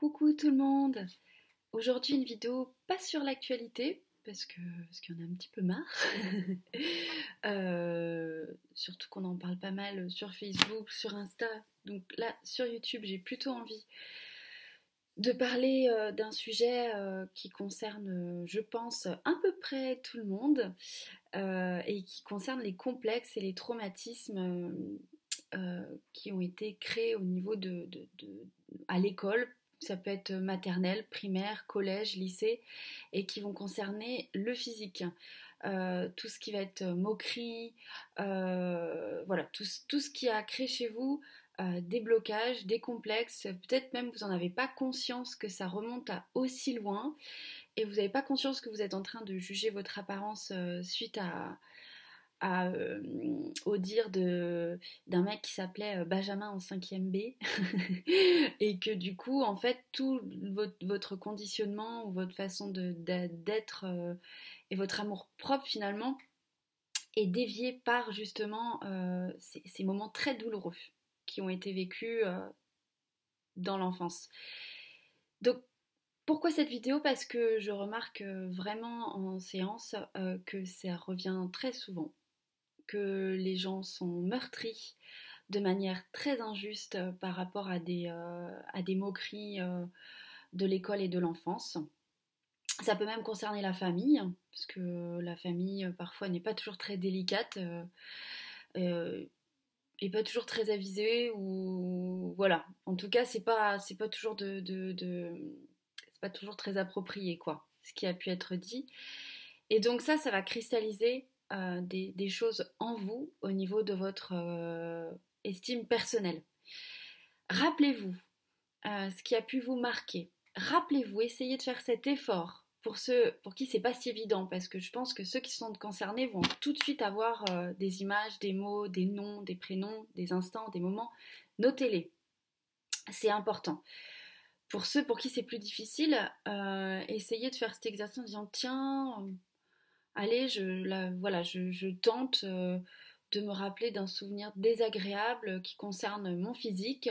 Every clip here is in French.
Coucou tout le monde Aujourd'hui une vidéo pas sur l'actualité parce que parce qu'il y en a un petit peu marre. Euh, surtout qu'on en parle pas mal sur Facebook, sur Insta. Donc là sur YouTube j'ai plutôt envie de parler euh, d'un sujet euh, qui concerne, je pense, à peu près tout le monde et qui concerne les complexes et les traumatismes qui ont été créés au niveau de à l'école ça peut être maternelle, primaire, collège, lycée, et qui vont concerner le physique. Euh, tout ce qui va être moquerie, euh, voilà, tout, ce qui a créé chez vous euh, des blocages, des complexes, peut-être même vous n'en avez pas conscience que ça remonte à aussi loin, et vous n'avez pas conscience que vous êtes en train de juger votre apparence suite à, euh, au dire d'un mec qui s'appelait euh, Benjamin en 5e B. Et que du coup en fait tout votre, conditionnement ou votre façon d'être euh, et votre amour propre finalement est dévié par justement ces, ces, moments très douloureux qui ont été vécus dans l'enfance. Donc pourquoi cette vidéo? Parce que je remarque vraiment en séance que ça revient très souvent les gens sont meurtris de manière très injuste euh, par rapport à des, euh, des moqueries euh, de l'école et de l'enfance. Ça peut même concerner la famille, parce que la famille parfois n'est pas toujours très délicate et pas toujours très avisée ou voilà. En tout cas, c'est pas pas toujours de, c'est pas toujours très approprié quoi, ce qui a pu être dit. Et donc ça, ça va cristalliser euh, des, choses en vous au niveau de votre euh, estime personnelle. Rappelez-vous euh, ce qui a pu vous marquer. Rappelez-vous, essayez de faire cet effort pour ceux pour qui c'est pas si évident, parce que je pense que ceux qui sont concernés vont tout de suite avoir des images, des mots, des noms, des prénoms, des instants, des moments. Notez-les. C'est important. Pour ceux pour qui c'est plus difficile, essayez de faire cet exercice en disant tiens, allez, je, voilà, je, tente euh, de me rappeler d'un souvenir désagréable qui concerne mon physique.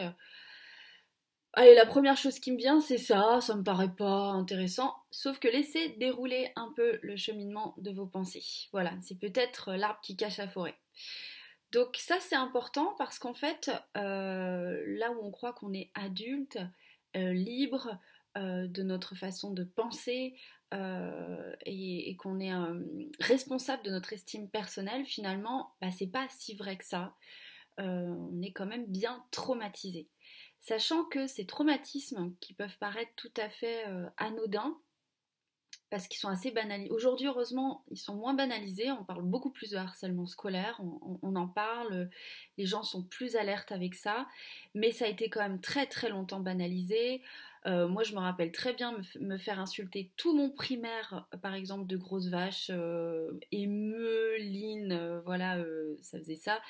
Allez, la première chose qui me vient, c'est ça, ça me paraît pas intéressant, sauf que laissez dérouler un peu le cheminement de vos pensées. Voilà, c'est peut-être l'arbre qui cache la forêt. Donc ça, c'est important parce qu'en fait, euh, là où on croit qu'on est adulte, euh, libre, de notre façon de penser, euh, et, qu'on est euh, responsable de notre estime personnelle, finalement, bah, c'est pas si vrai que ça. Euh, on est quand même bien traumatisé. Sachant que ces traumatismes qui peuvent paraître tout à fait anodins, parce qu'ils sont assez banalisés. Aujourd'hui, heureusement, ils sont moins banalisés. On parle beaucoup plus de harcèlement scolaire. on, en parle. Les gens sont plus alertes avec ça. Mais ça a été quand même très très longtemps banalisé. Euh, moi, je me rappelle très bien me, faire insulter tout mon primaire, euh, par exemple, de grosses vaches, euh, émeuline, voilà, ça faisait ça.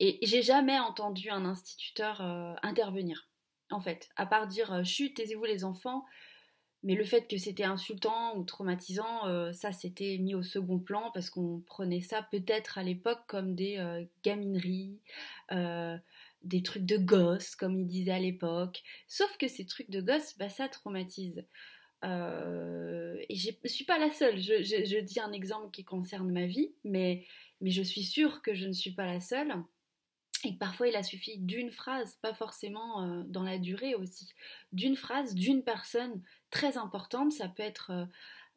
Et j'ai jamais entendu un instituteur intervenir, en fait, à part dire chut, taisez-vous les enfants. Mais le fait que c'était insultant ou traumatisant, ça c'était mis au second plan parce qu'on prenait ça peut-être à l'époque comme des gamineries, des trucs de gosse, comme il disait à l'époque. Sauf que ces trucs de gosse, bah, ça traumatise. Euh, et je ne suis pas la seule. Je, dis un exemple qui concerne ma vie, mais, je suis sûre que je ne suis pas la seule. Et parfois, il a suffi d'une phrase, pas forcément euh, dans la durée aussi, d'une phrase, d'une personne très importante. Ça peut être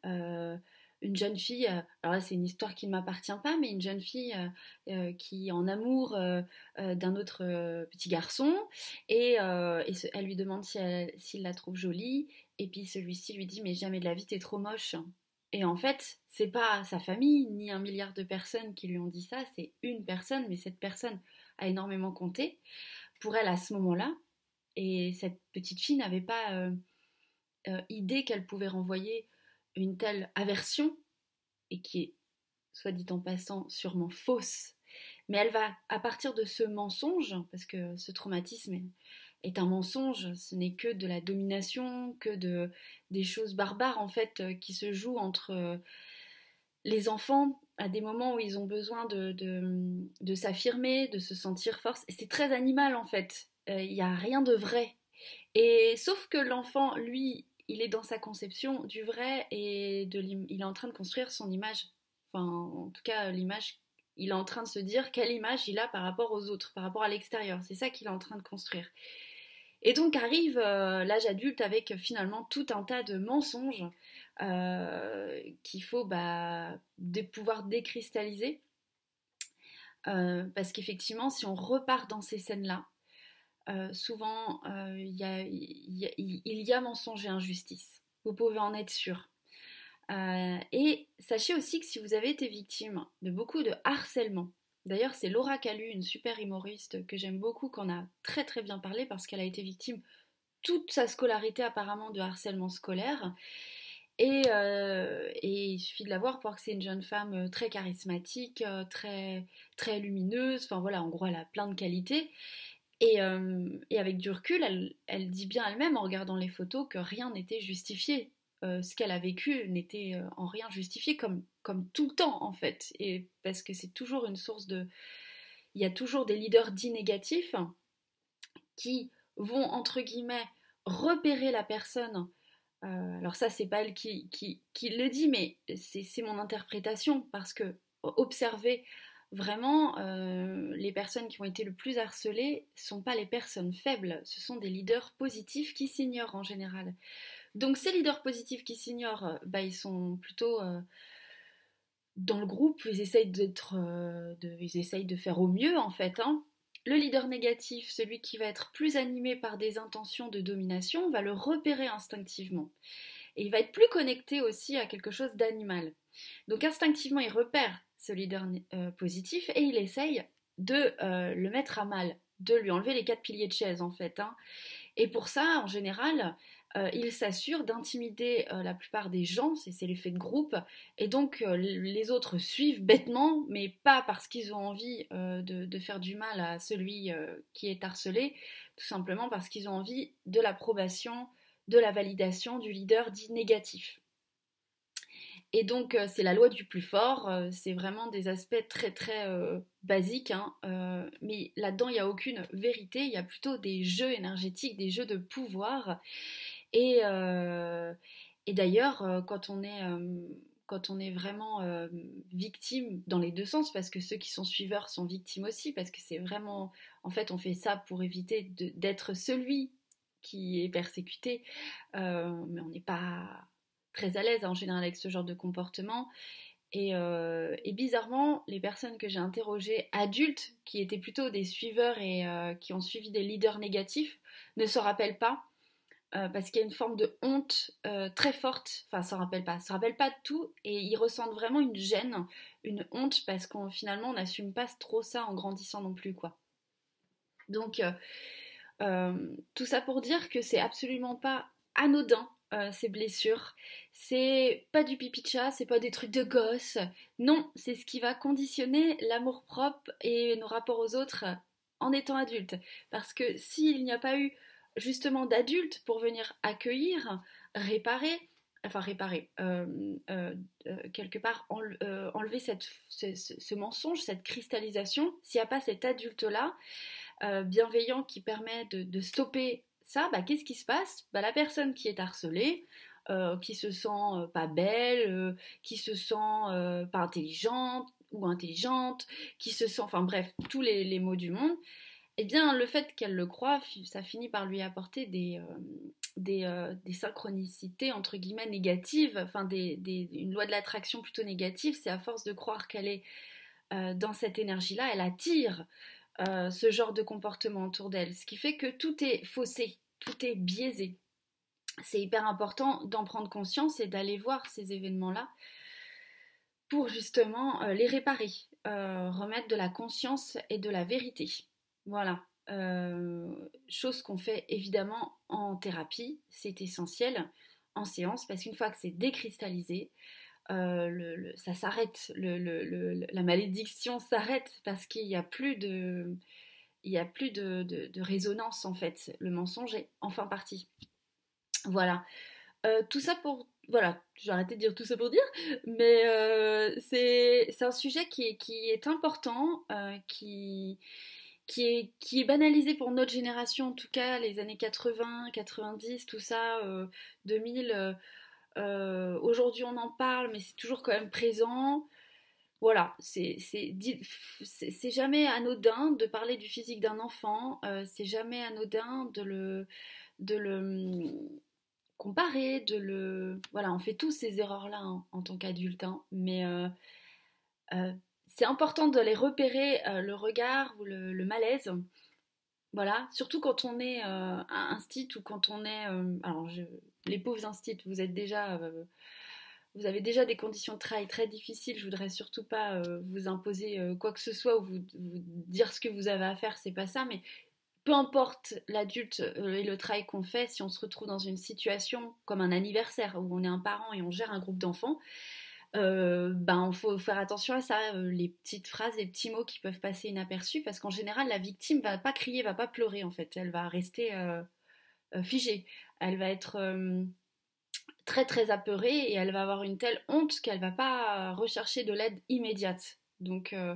euh, une jeune fille, euh, alors là c'est une histoire qui ne m'appartient pas, mais une jeune fille euh, euh, qui est en amour d'un autre petit garçon et, elle lui demande s'il la trouve jolie et puis celui-ci lui dit mais jamais de la vie t'es trop moche. Et en fait, c'est pas sa famille ni un milliard de personnes qui lui ont dit ça, c'est une personne, mais cette personne a énormément compté pour elle à ce moment-là. Et cette petite fille n'avait pas idée qu'elle pouvait renvoyer une telle aversion, et qui est, soit dit en passant, sûrement fausse, mais elle va, à partir de ce mensonge, parce que ce traumatisme est, un mensonge, ce n'est que de la domination, que de des choses barbares en fait qui se jouent entre euh, les enfants à des moments où ils ont besoin de, de, s'affirmer, de se sentir force. C'est très animal en fait. Euh, il n'y a rien de vrai. Et sauf que l'enfant, lui, il est dans sa conception du vrai et de il est en train de construire son image. Enfin, en tout cas, l'image, il est en train de se dire quelle image il a par rapport aux autres, par rapport à l'extérieur. C'est ça qu'il est en train de construire. Et donc arrive euh, l'âge adulte avec finalement tout un tas de mensonges euh, qu'il faut bah, pouvoir décristalliser. Euh, parce qu'effectivement, si on repart dans ces scènes-là, souvent il y, a mensonge et injustice. Vous pouvez en être sûr. et sachez aussi que si vous avez été victime de beaucoup de harcèlement, D'ailleurs, c'est Laura Calu, une super humoriste que j'aime beaucoup, qu'on a très très bien parlé parce qu'elle a été victime toute sa scolarité apparemment de harcèlement scolaire. Et, euh, il suffit de la voir pour que c'est une jeune femme euh, très charismatique, euh, très, très lumineuse, enfin voilà, en gros elle a plein de qualités. Et, avec du recul, elle, dit bien elle-même en regardant les photos que rien n'était justifié euh, ce qu'elle a vécu n'était euh, en rien justifié comme, tout le temps en fait. Et parce que c'est toujours une source de... Il y a toujours des leaders dits négatifs qui vont entre guillemets repérer la personne. Euh, alors ça c'est pas elle qui, qui, le dit mais c'est mon interprétation parce que observer vraiment les personnes qui ont été le plus harcelées sont pas les personnes faibles, ce sont des leaders positifs qui s'ignorent en général. Donc ces leaders positifs qui s'ignorent, euh, bah, ils sont plutôt euh, dans le groupe, ils essayent, d'être, euh, de, ils essayent de faire au mieux en fait. Hein. Le leader négatif, celui qui va être plus animé par des intentions de domination, va le repérer instinctivement. Et il va être plus connecté aussi à quelque chose d'animal. Donc instinctivement, il repère ce leader positif et il essaye de le mettre à mal, de lui enlever les quatre piliers de chaise en fait. Hein. Et pour ça, en général, euh, il s'assure d'intimider euh, la plupart des gens, c'est l'effet de groupe, et donc euh, les autres suivent bêtement, mais pas parce qu'ils ont envie de, faire du mal à celui qui est harcelé, tout simplement parce qu'ils ont envie de l'approbation, de la validation du leader dit négatif. Et donc c'est la loi du plus fort, c'est vraiment des aspects très très basiques, hein, mais là-dedans il n'y a aucune vérité, il y a plutôt des jeux énergétiques, des jeux de pouvoir. Euh, et, d'ailleurs, euh, quand on est euh, quand on est vraiment victime dans les deux sens, parce que ceux qui sont suiveurs sont victimes aussi, parce que c'est vraiment, en fait, on fait ça pour éviter d'être celui qui est persécuté, mais on n'est pas très à l'aise en général avec ce genre de comportement. Et, et bizarrement, les personnes que j'ai interrogées, adultes, qui étaient plutôt des suiveurs et qui ont suivi des leaders négatifs, ne se rappellent pas euh, parce qu'il y a une forme de honte euh, très forte, enfin ça ne rappelle pas, ça rappelle pas tout et ils ressentent vraiment une gêne, une honte parce qu'on finalement on n'assume pas trop ça en grandissant non plus quoi. Donc euh, tout ça pour dire que c'est absolument pas anodin ces blessures, c'est pas du pipi de chat, c'est pas des trucs de gosse, non, c'est ce qui va conditionner l'amour propre et nos rapports aux autres en étant adulte. Parce que s'il n'y a pas eu justement d'adultes pour venir accueillir, réparer, enfin réparer, euh, euh, euh, quelque part enlever cette, ce, mensonge, cette cristallisation, s'il n'y a pas cet adulte-là, bienveillant qui permet de, stopper ça, bah, qu'est-ce qui se passe? Bah, La personne qui est harcelée, qui se sent pas belle, qui se sent pas intelligente ou intelligente, qui se sent, enfin bref, tous les mots du monde, eh bien, le fait qu'elle le croit, ça finit par lui apporter des, euh, euh, des, synchronicités, entre guillemets, négatives, enfin, une loi de l'attraction plutôt négative, c'est à force de croire qu'elle est euh, dans cette énergie-là, elle attire ce genre de comportement autour d'elle, ce qui fait que tout est faussé, tout est biaisé. C'est hyper important d'en prendre conscience et d'aller voir ces événements-là pour justement les réparer, remettre de la conscience et de la vérité. Voilà. Euh, chose qu'on fait évidemment en thérapie, c'est essentiel en séance parce qu'une fois que c'est décristallisé, euh, ça s'arrête, la malédiction s'arrête parce qu'il n'y a plus de, il y a plus de, résonance en fait. Le mensonge est enfin parti. Voilà. Euh, tout ça pour, voilà, j'ai arrêté de dire tout ça pour dire, mais c'est un sujet qui est, important, qui qui est, qui est banalisé pour notre génération, en tout cas, les années 80, 90, tout ça, 2000. Aujourd'hui, on en parle, mais c'est toujours quand même présent. Voilà, c'est jamais anodin de parler du physique d'un enfant, c'est jamais anodin de le, de le hum, comparer, de le... Voilà, on fait tous ces erreurs-là en tant qu'adulte, hein, mais euh, euh, c'est important de les repérer, euh, le regard ou le, malaise. Voilà, surtout quand on est à instit ou quand on est... alors, les pauvres instits, déjà... vous avez déjà des conditions de travail très difficiles, je voudrais surtout pas vous imposer quoi que ce soit ou vous, dire ce que vous avez à faire, c'est pas ça, mais peu importe l'adulte euh, et le travail qu'on fait, si on se retrouve dans une situation comme un anniversaire où on est un parent et on gère un groupe d'enfants, euh, ben faut faire attention à ça, euh, les petites phrases, les petits mots qui peuvent passer inaperçus, parce qu'en général la victime va pas crier, va pas pleurer en fait, elle va rester figée, elle va être très très apeurée et elle va avoir une telle honte qu'elle va pas rechercher de l'aide immédiate. Donc, euh,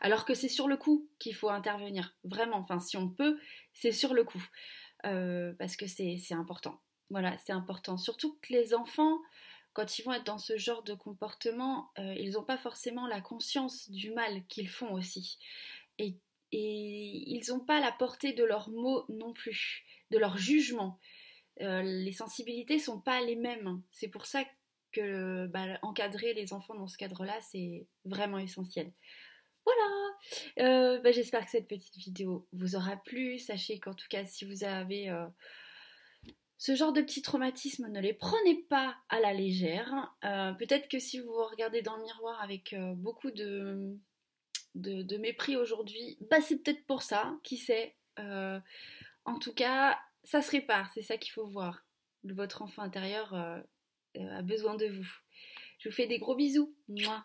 alors que c'est sur le coup qu'il faut intervenir, vraiment. Enfin, si on peut, c'est sur le coup, euh, parce que c'est important. Voilà, c'est important. Surtout que les enfants, quand ils vont être dans ce genre de comportement, euh, ils n'ont pas forcément la conscience du mal qu'ils font aussi. Et, ils n'ont pas la portée de leurs mots non plus, de leur jugement. Les sensibilités sont pas les mêmes. C'est pour ça que bah, encadrer les enfants dans ce cadre-là, c'est vraiment essentiel. Voilà euh, bah, J'espère que cette petite vidéo vous aura plu. Sachez qu'en tout cas, si vous avez euh, ce genre de petits traumatismes, ne les prenez pas à la légère. Euh, peut-être que si vous vous regardez dans le miroir avec beaucoup de, de, mépris aujourd'hui, bah, c'est peut-être pour ça, qui sait. en tout cas, ça se répare, c'est ça qu'il faut voir. Votre enfant intérieur euh, a besoin de vous. Je vous fais des gros bisous. Moi.